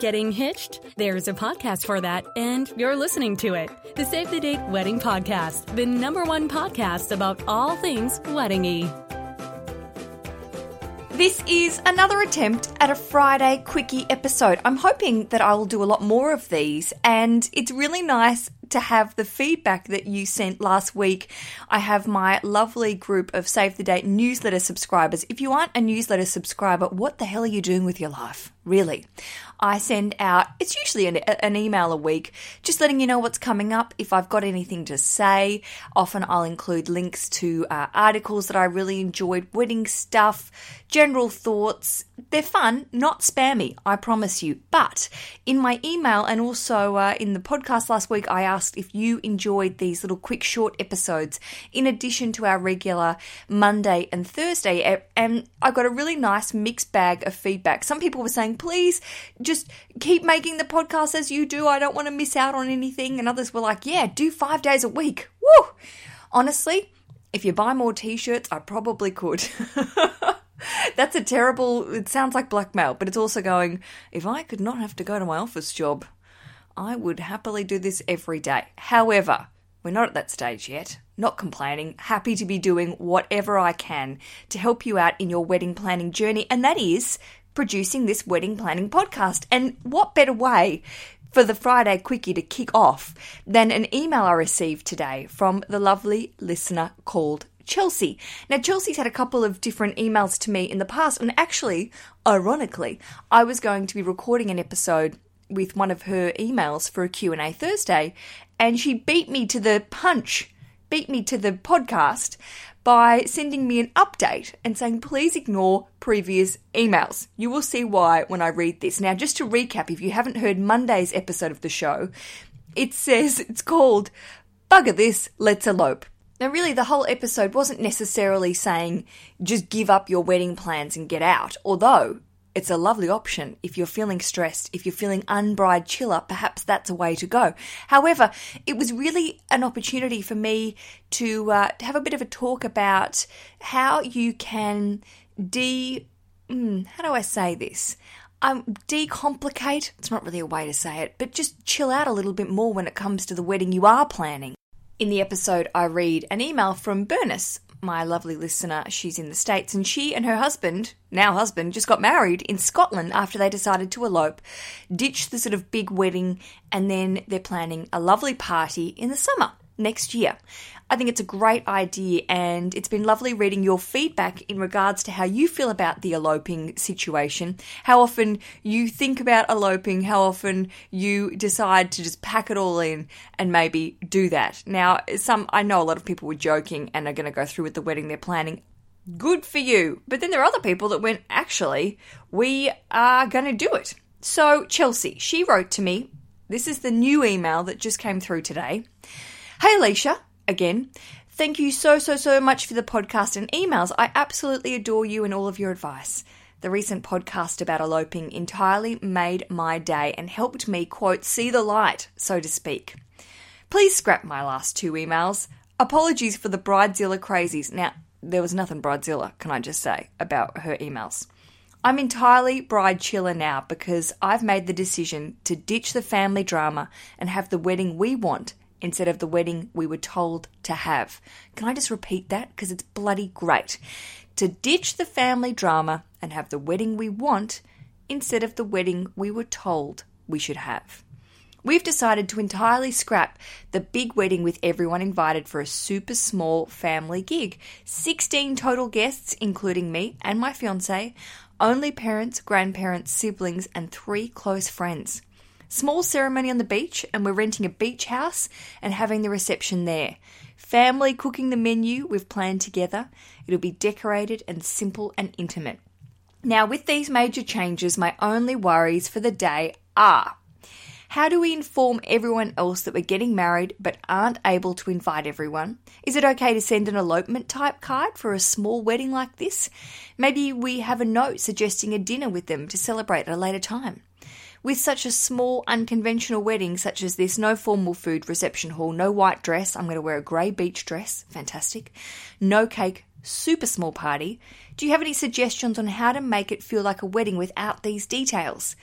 Getting hitched? There's a podcast for that, and you're listening to it. The Save the Date Wedding Podcast, the number one podcast about all things weddingy. This is another attempt at a Friday quickie episode. I'm hoping that I will do a lot more of these, and it's really nice to have the feedback that you sent last week. I have my lovely group of Save the Date newsletter subscribers. If you aren't a newsletter subscriber, what the hell are you doing with your life? Really? I send out, it's usually an, an, email a week, just letting you know what's coming up. If I've got anything to say, often I'll include links to uh, articles that I really enjoyed, wedding stuff, general thoughts. They're fun, not spammy, I promise you. But in my email and also uh, in the podcast last week, I asked if you enjoyed these little quick short episodes in addition to our regular Monday and Thursday. And I got a really nice mixed bag of feedback. Some people were saying, please just keep making the podcast as you do. I don't want to miss out on anything. And others were like, yeah, do five days a week. Woo! Honestly, if you buy more t shirts, I probably could. That's a terrible, it sounds like blackmail, but it's also going, if I could not have to go to my office job, I would happily do this every day. However, we're not at that stage yet. Not complaining, happy to be doing whatever I can to help you out in your wedding planning journey, and that is producing this wedding planning podcast. And what better way for the Friday Quickie to kick off than an email I received today from the lovely listener called Chelsea. Now, Chelsea's had a couple of different emails to me in the past, and actually, ironically, I was going to be recording an episode with one of her emails for a Q&A Thursday, and she beat me to the punch, beat me to the podcast by sending me an update and saying, please ignore previous emails. You will see why when I read this. Now, just to recap, if you haven't heard Monday's episode of the show, it says it's called Bugger This, Let's Elope. Now, really, the whole episode wasn't necessarily saying just give up your wedding plans and get out, although it's a lovely option if you're feeling stressed, if you're feeling unbride chiller, perhaps that's a way to go. However, it was really an opportunity for me to, uh, to have a bit of a talk about how you can de. Mm, how do I say this? Um, decomplicate. It's not really a way to say it, but just chill out a little bit more when it comes to the wedding you are planning. In the episode, I read an email from Bernice, my lovely listener, she's in the States, and she and her husband, now husband, just got married in Scotland after they decided to elope, ditch the sort of big wedding, and then they're planning a lovely party in the summer next year. I think it's a great idea, and it's been lovely reading your feedback in regards to how you feel about the eloping situation, how often you think about eloping, how often you decide to just pack it all in and maybe do that. Now, some I know a lot of people were joking and are going to go through with the wedding they're planning. Good for you. But then there are other people that went, actually, we are going to do it. So, Chelsea, she wrote to me. This is the new email that just came through today. Hey, Alicia, again, thank you so, so, so much for the podcast and emails. I absolutely adore you and all of your advice. The recent podcast about eloping entirely made my day and helped me, quote, see the light, so to speak. Please scrap my last two emails. Apologies for the Bridezilla crazies. Now, there was nothing Bridezilla, can I just say, about her emails. I'm entirely bride chiller now because I've made the decision to ditch the family drama and have the wedding we want instead of the wedding we were told to have. Can I just repeat that? Because it's bloody great. To ditch the family drama and have the wedding we want instead of the wedding we were told we should have. We've decided to entirely scrap the big wedding with everyone invited for a super small family gig. 16 total guests, including me and my fiance, only parents, grandparents, siblings, and three close friends. Small ceremony on the beach, and we're renting a beach house and having the reception there. Family cooking the menu we've planned together. It'll be decorated and simple and intimate. Now, with these major changes, my only worries for the day are how do we inform everyone else that we're getting married but aren't able to invite everyone? Is it okay to send an elopement type card for a small wedding like this? Maybe we have a note suggesting a dinner with them to celebrate at a later time. With such a small, unconventional wedding such as this, no formal food reception hall, no white dress, I'm going to wear a grey beach dress, fantastic. No cake, super small party? Do you have any suggestions on how to make it feel like a wedding without these details?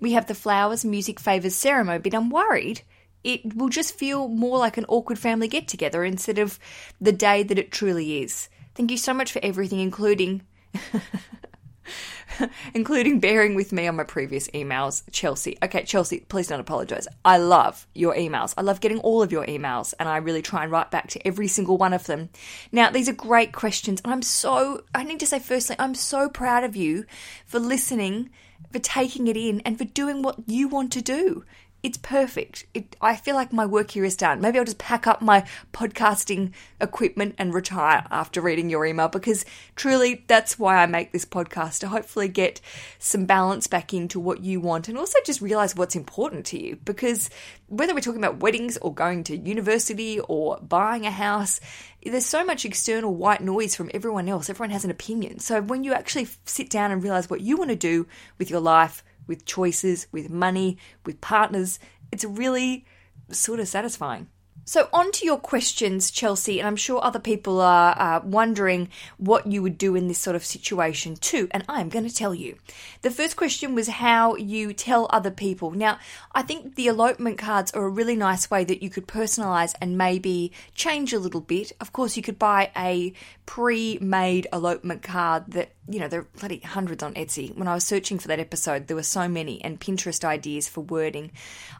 We have the flowers, music, favours ceremony, but I'm worried it will just feel more like an awkward family get together instead of the day that it truly is. Thank you so much for everything, including including bearing with me on my previous emails. Chelsea. Okay, Chelsea, please don't apologize. I love your emails. I love getting all of your emails, and I really try and write back to every single one of them. Now, these are great questions, and I'm so, I need to say, firstly, I'm so proud of you for listening, for taking it in, and for doing what you want to do it's perfect. It, I feel like my work here is done. Maybe I'll just pack up my podcasting equipment and retire after reading your email because truly that's why I make this podcast to hopefully get some balance back into what you want and also just realize what's important to you. Because whether we're talking about weddings or going to university or buying a house, there's so much external white noise from everyone else. Everyone has an opinion. So when you actually sit down and realize what you want to do with your life, with choices, with money, with partners. It's really sort of satisfying. So, on to your questions, Chelsea, and I'm sure other people are uh, wondering what you would do in this sort of situation too, and I'm going to tell you. The first question was how you tell other people. Now, I think the elopement cards are a really nice way that you could personalize and maybe change a little bit. Of course, you could buy a pre made elopement card that you know, there are bloody hundreds on Etsy. When I was searching for that episode, there were so many, and Pinterest ideas for wording.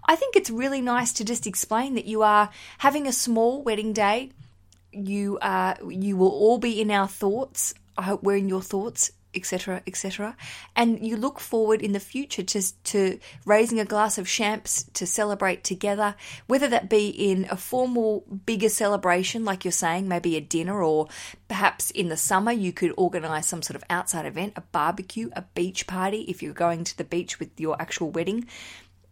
I think it's really nice to just explain that you are having a small wedding day. You are, you will all be in our thoughts. I hope we're in your thoughts etc., etc. And you look forward in the future to, to raising a glass of champs to celebrate together, whether that be in a formal, bigger celebration, like you're saying, maybe a dinner, or perhaps in the summer you could organise some sort of outside event, a barbecue, a beach party, if you're going to the beach with your actual wedding.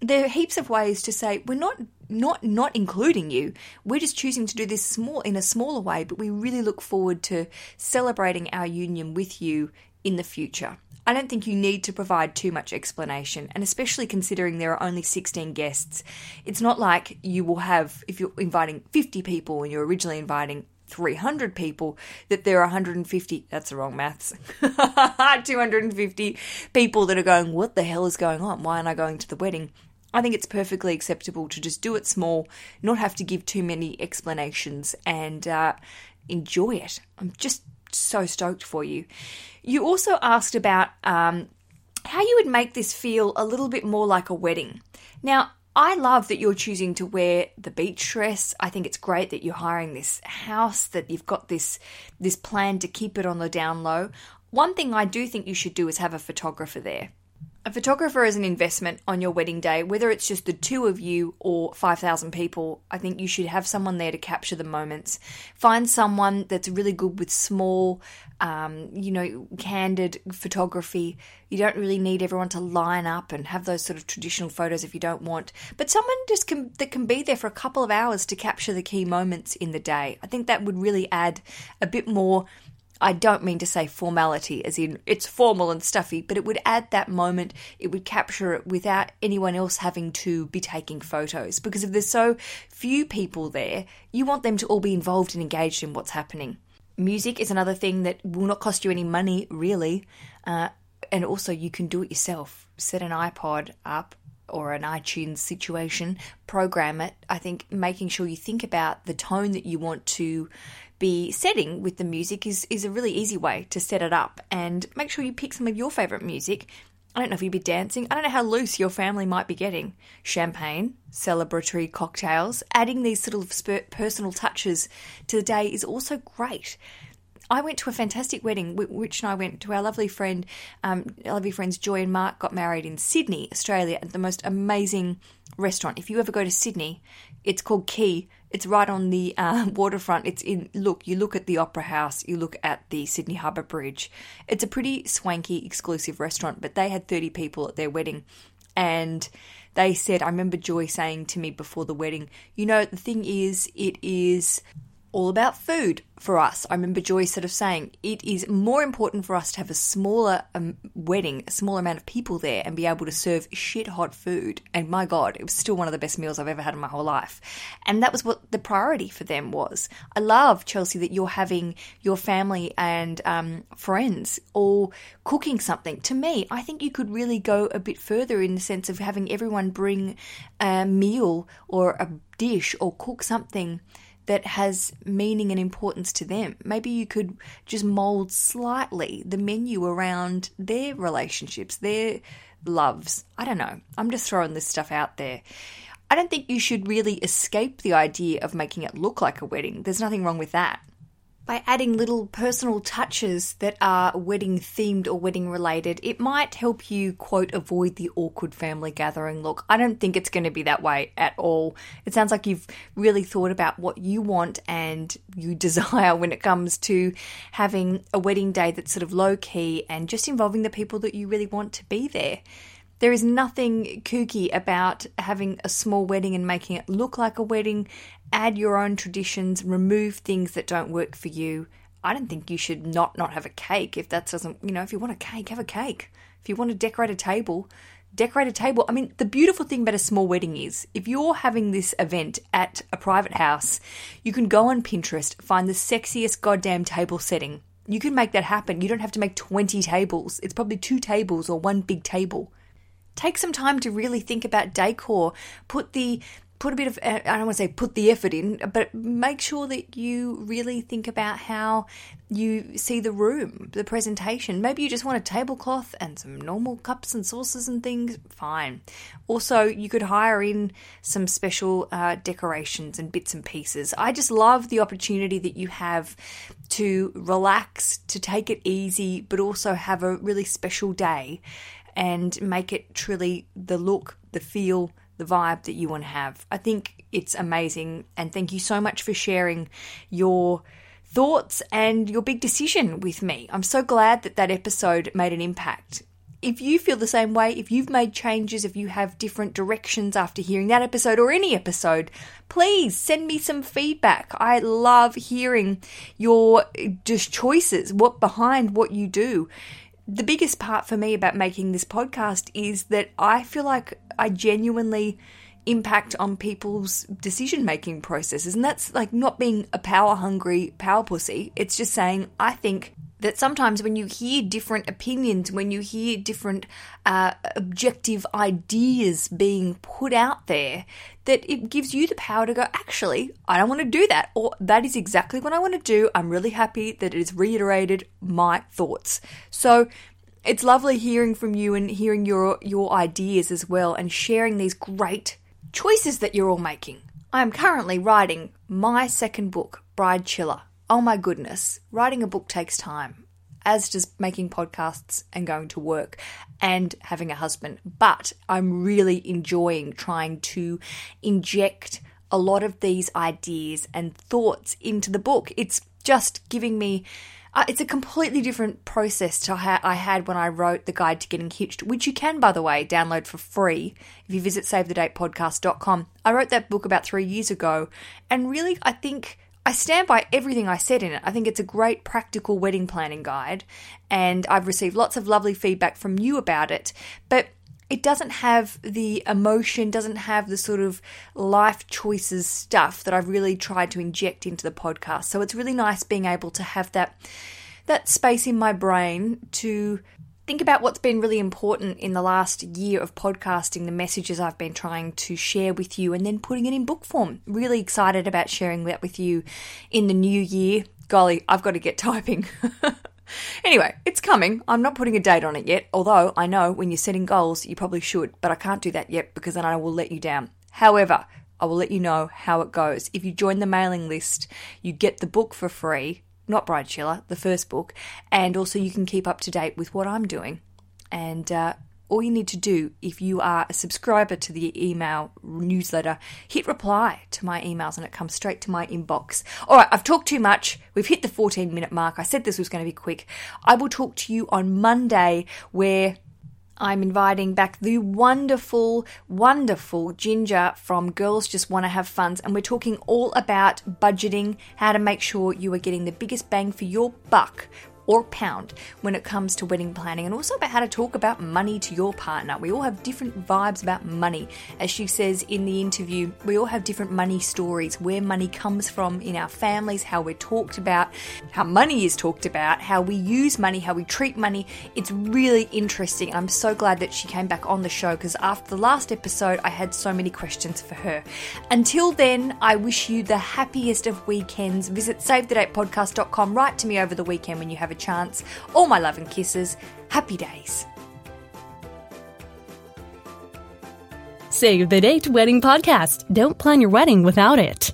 There are heaps of ways to say we're not not not including you. We're just choosing to do this small in a smaller way, but we really look forward to celebrating our union with you in the future. I don't think you need to provide too much explanation, and especially considering there are only 16 guests. It's not like you will have, if you're inviting 50 people and you're originally inviting 300 people, that there are 150, that's the wrong maths, 250 people that are going, What the hell is going on? Why aren't I going to the wedding? I think it's perfectly acceptable to just do it small, not have to give too many explanations, and uh, enjoy it. I'm just so stoked for you. You also asked about um, how you would make this feel a little bit more like a wedding. Now, I love that you're choosing to wear the beach dress. I think it's great that you're hiring this house, that you've got this this plan to keep it on the down low. One thing I do think you should do is have a photographer there. A photographer is an investment on your wedding day, whether it's just the two of you or 5,000 people. I think you should have someone there to capture the moments. Find someone that's really good with small, um, you know, candid photography. You don't really need everyone to line up and have those sort of traditional photos if you don't want, but someone just can, that can be there for a couple of hours to capture the key moments in the day. I think that would really add a bit more I don't mean to say formality as in it's formal and stuffy, but it would add that moment, it would capture it without anyone else having to be taking photos. Because if there's so few people there, you want them to all be involved and engaged in what's happening. Music is another thing that will not cost you any money, really. Uh, and also, you can do it yourself. Set an iPod up or an iTunes situation, program it. I think making sure you think about the tone that you want to be setting with the music is, is a really easy way to set it up and make sure you pick some of your favourite music. I don't know if you'd be dancing. I don't know how loose your family might be getting. Champagne, celebratory cocktails, adding these sort of personal touches to the day is also great. I went to a fantastic wedding, which I went to our lovely friend, um, our lovely friends Joy and Mark got married in Sydney, Australia, at the most amazing restaurant. If you ever go to Sydney, it's called Quay. It's right on the uh, waterfront. It's in, look, you look at the Opera House, you look at the Sydney Harbour Bridge. It's a pretty swanky, exclusive restaurant, but they had 30 people at their wedding. And they said, I remember Joy saying to me before the wedding, you know, the thing is, it is all about food for us. I remember Joy sort of saying it is more important for us to have a smaller um, wedding, a smaller amount of people there, and be able to serve shit hot food. And my God, it was still one of the best meals I've ever had in my whole life. And that was what the priority for them was. I love, Chelsea, that you're having your family and um, friends all cooking something. To me, I think you could really go a bit further in the sense of having everyone bring a meal or a dish or cook something that has meaning and importance to them. Maybe you could just mold slightly the menu around their relationships, their loves. I don't know. I'm just throwing this stuff out there. I don't think you should really escape the idea of making it look like a wedding. There's nothing wrong with that by adding little personal touches that are wedding themed or wedding related, it might help you, quote, avoid the awkward family gathering look. I don't think it's going to be that way at all. It sounds like you've really thought about what you want and you desire when it comes to having a wedding day that's sort of low key and just involving the people that you really want to be there. There is nothing kooky about having a small wedding and making it look like a wedding. Add your own traditions, remove things that don't work for you. I don't think you should not not have a cake if that doesn't, you know, if you want a cake, have a cake. If you want to decorate a table, decorate a table. I mean, the beautiful thing about a small wedding is if you're having this event at a private house, you can go on Pinterest, find the sexiest goddamn table setting. You can make that happen. You don't have to make 20 tables. It's probably two tables or one big table. Take some time to really think about decor. Put the put a bit of I don't want to say put the effort in, but make sure that you really think about how you see the room, the presentation. Maybe you just want a tablecloth and some normal cups and saucers and things. Fine. Also, you could hire in some special uh, decorations and bits and pieces. I just love the opportunity that you have to relax, to take it easy, but also have a really special day and make it truly the look, the feel, the vibe that you want to have. I think it's amazing. And thank you so much for sharing your thoughts and your big decision with me. I'm so glad that that episode made an impact. If you feel the same way, if you've made changes, if you have different directions after hearing that episode or any episode, please send me some feedback. I love hearing your eh, just choices, what behind what you do the biggest part for me about making this podcast is that I feel like I genuinely impact on people's decision making processes. And that's like not being a power hungry power pussy. It's just saying, I think that sometimes when you hear different opinions, when you hear different uh, objective ideas being put out there, that it gives you the power to go, actually, I don't want to do that. Or that is exactly what I want to do. I'm really happy that it has reiterated my thoughts. So it's lovely hearing from you and hearing your your ideas as well and sharing these great choices that you're all making. I am currently writing my second book, Bride Chiller. Oh my goodness, writing a book takes time, as does making podcasts and going to work and having a husband. But I'm really enjoying trying to inject a lot of these ideas and thoughts into the book. It's just giving me uh, it's a completely different process to how I had when I wrote the guide to getting hitched, which you can, by the way, download for free if you visit savethedatepodcast.com. I wrote that book about three years ago, and really, I think I stand by everything I said in it. I think it's a great practical wedding planning guide, and I've received lots of lovely feedback from you about it. But it doesn't have the emotion, doesn't have the sort of life choices stuff that I've really tried to inject into the podcast. So it's really nice being able to have that that space in my brain to think about what's been really important in the last year of podcasting, the messages I've been trying to share with you, and then putting it in book form. Really excited about sharing that with you in the new year. Golly, I've got to get typing. Anyway, it's coming. I'm not putting a date on it yet, although I know when you're setting goals, you probably should, but I can't do that yet because then I will let you down. However, I will let you know how it goes. If you join the mailing list, you get the book for free, not Bride Chiller, the first book, and also you can keep up to date with what I'm doing. And uh, all you need to do if you are a subscriber to the email newsletter, hit reply to my emails and it comes straight to my inbox. All right, I've talked too much. We've hit the 14 minute mark. I said this was going to be quick. I will talk to you on Monday where I'm inviting back the wonderful, wonderful Ginger from Girls Just Want to Have Funds, and we're talking all about budgeting, how to make sure you are getting the biggest bang for your buck or pound when it comes to wedding planning and also about how to talk about money to your partner. We all have different vibes about money. As she says in the interview, we all have different money stories, where money comes from in our families, how we're talked about, how money is talked about, how we use money, how we treat money. It's really interesting. I'm so glad that she came back on the show because after the last episode, I had so many questions for her. Until then, I wish you the happiest of weekends. Visit savethedatepodcast.com. Write to me over the weekend when you have a chance. All my love and kisses. Happy days. Save the Date Wedding Podcast. Don't plan your wedding without it.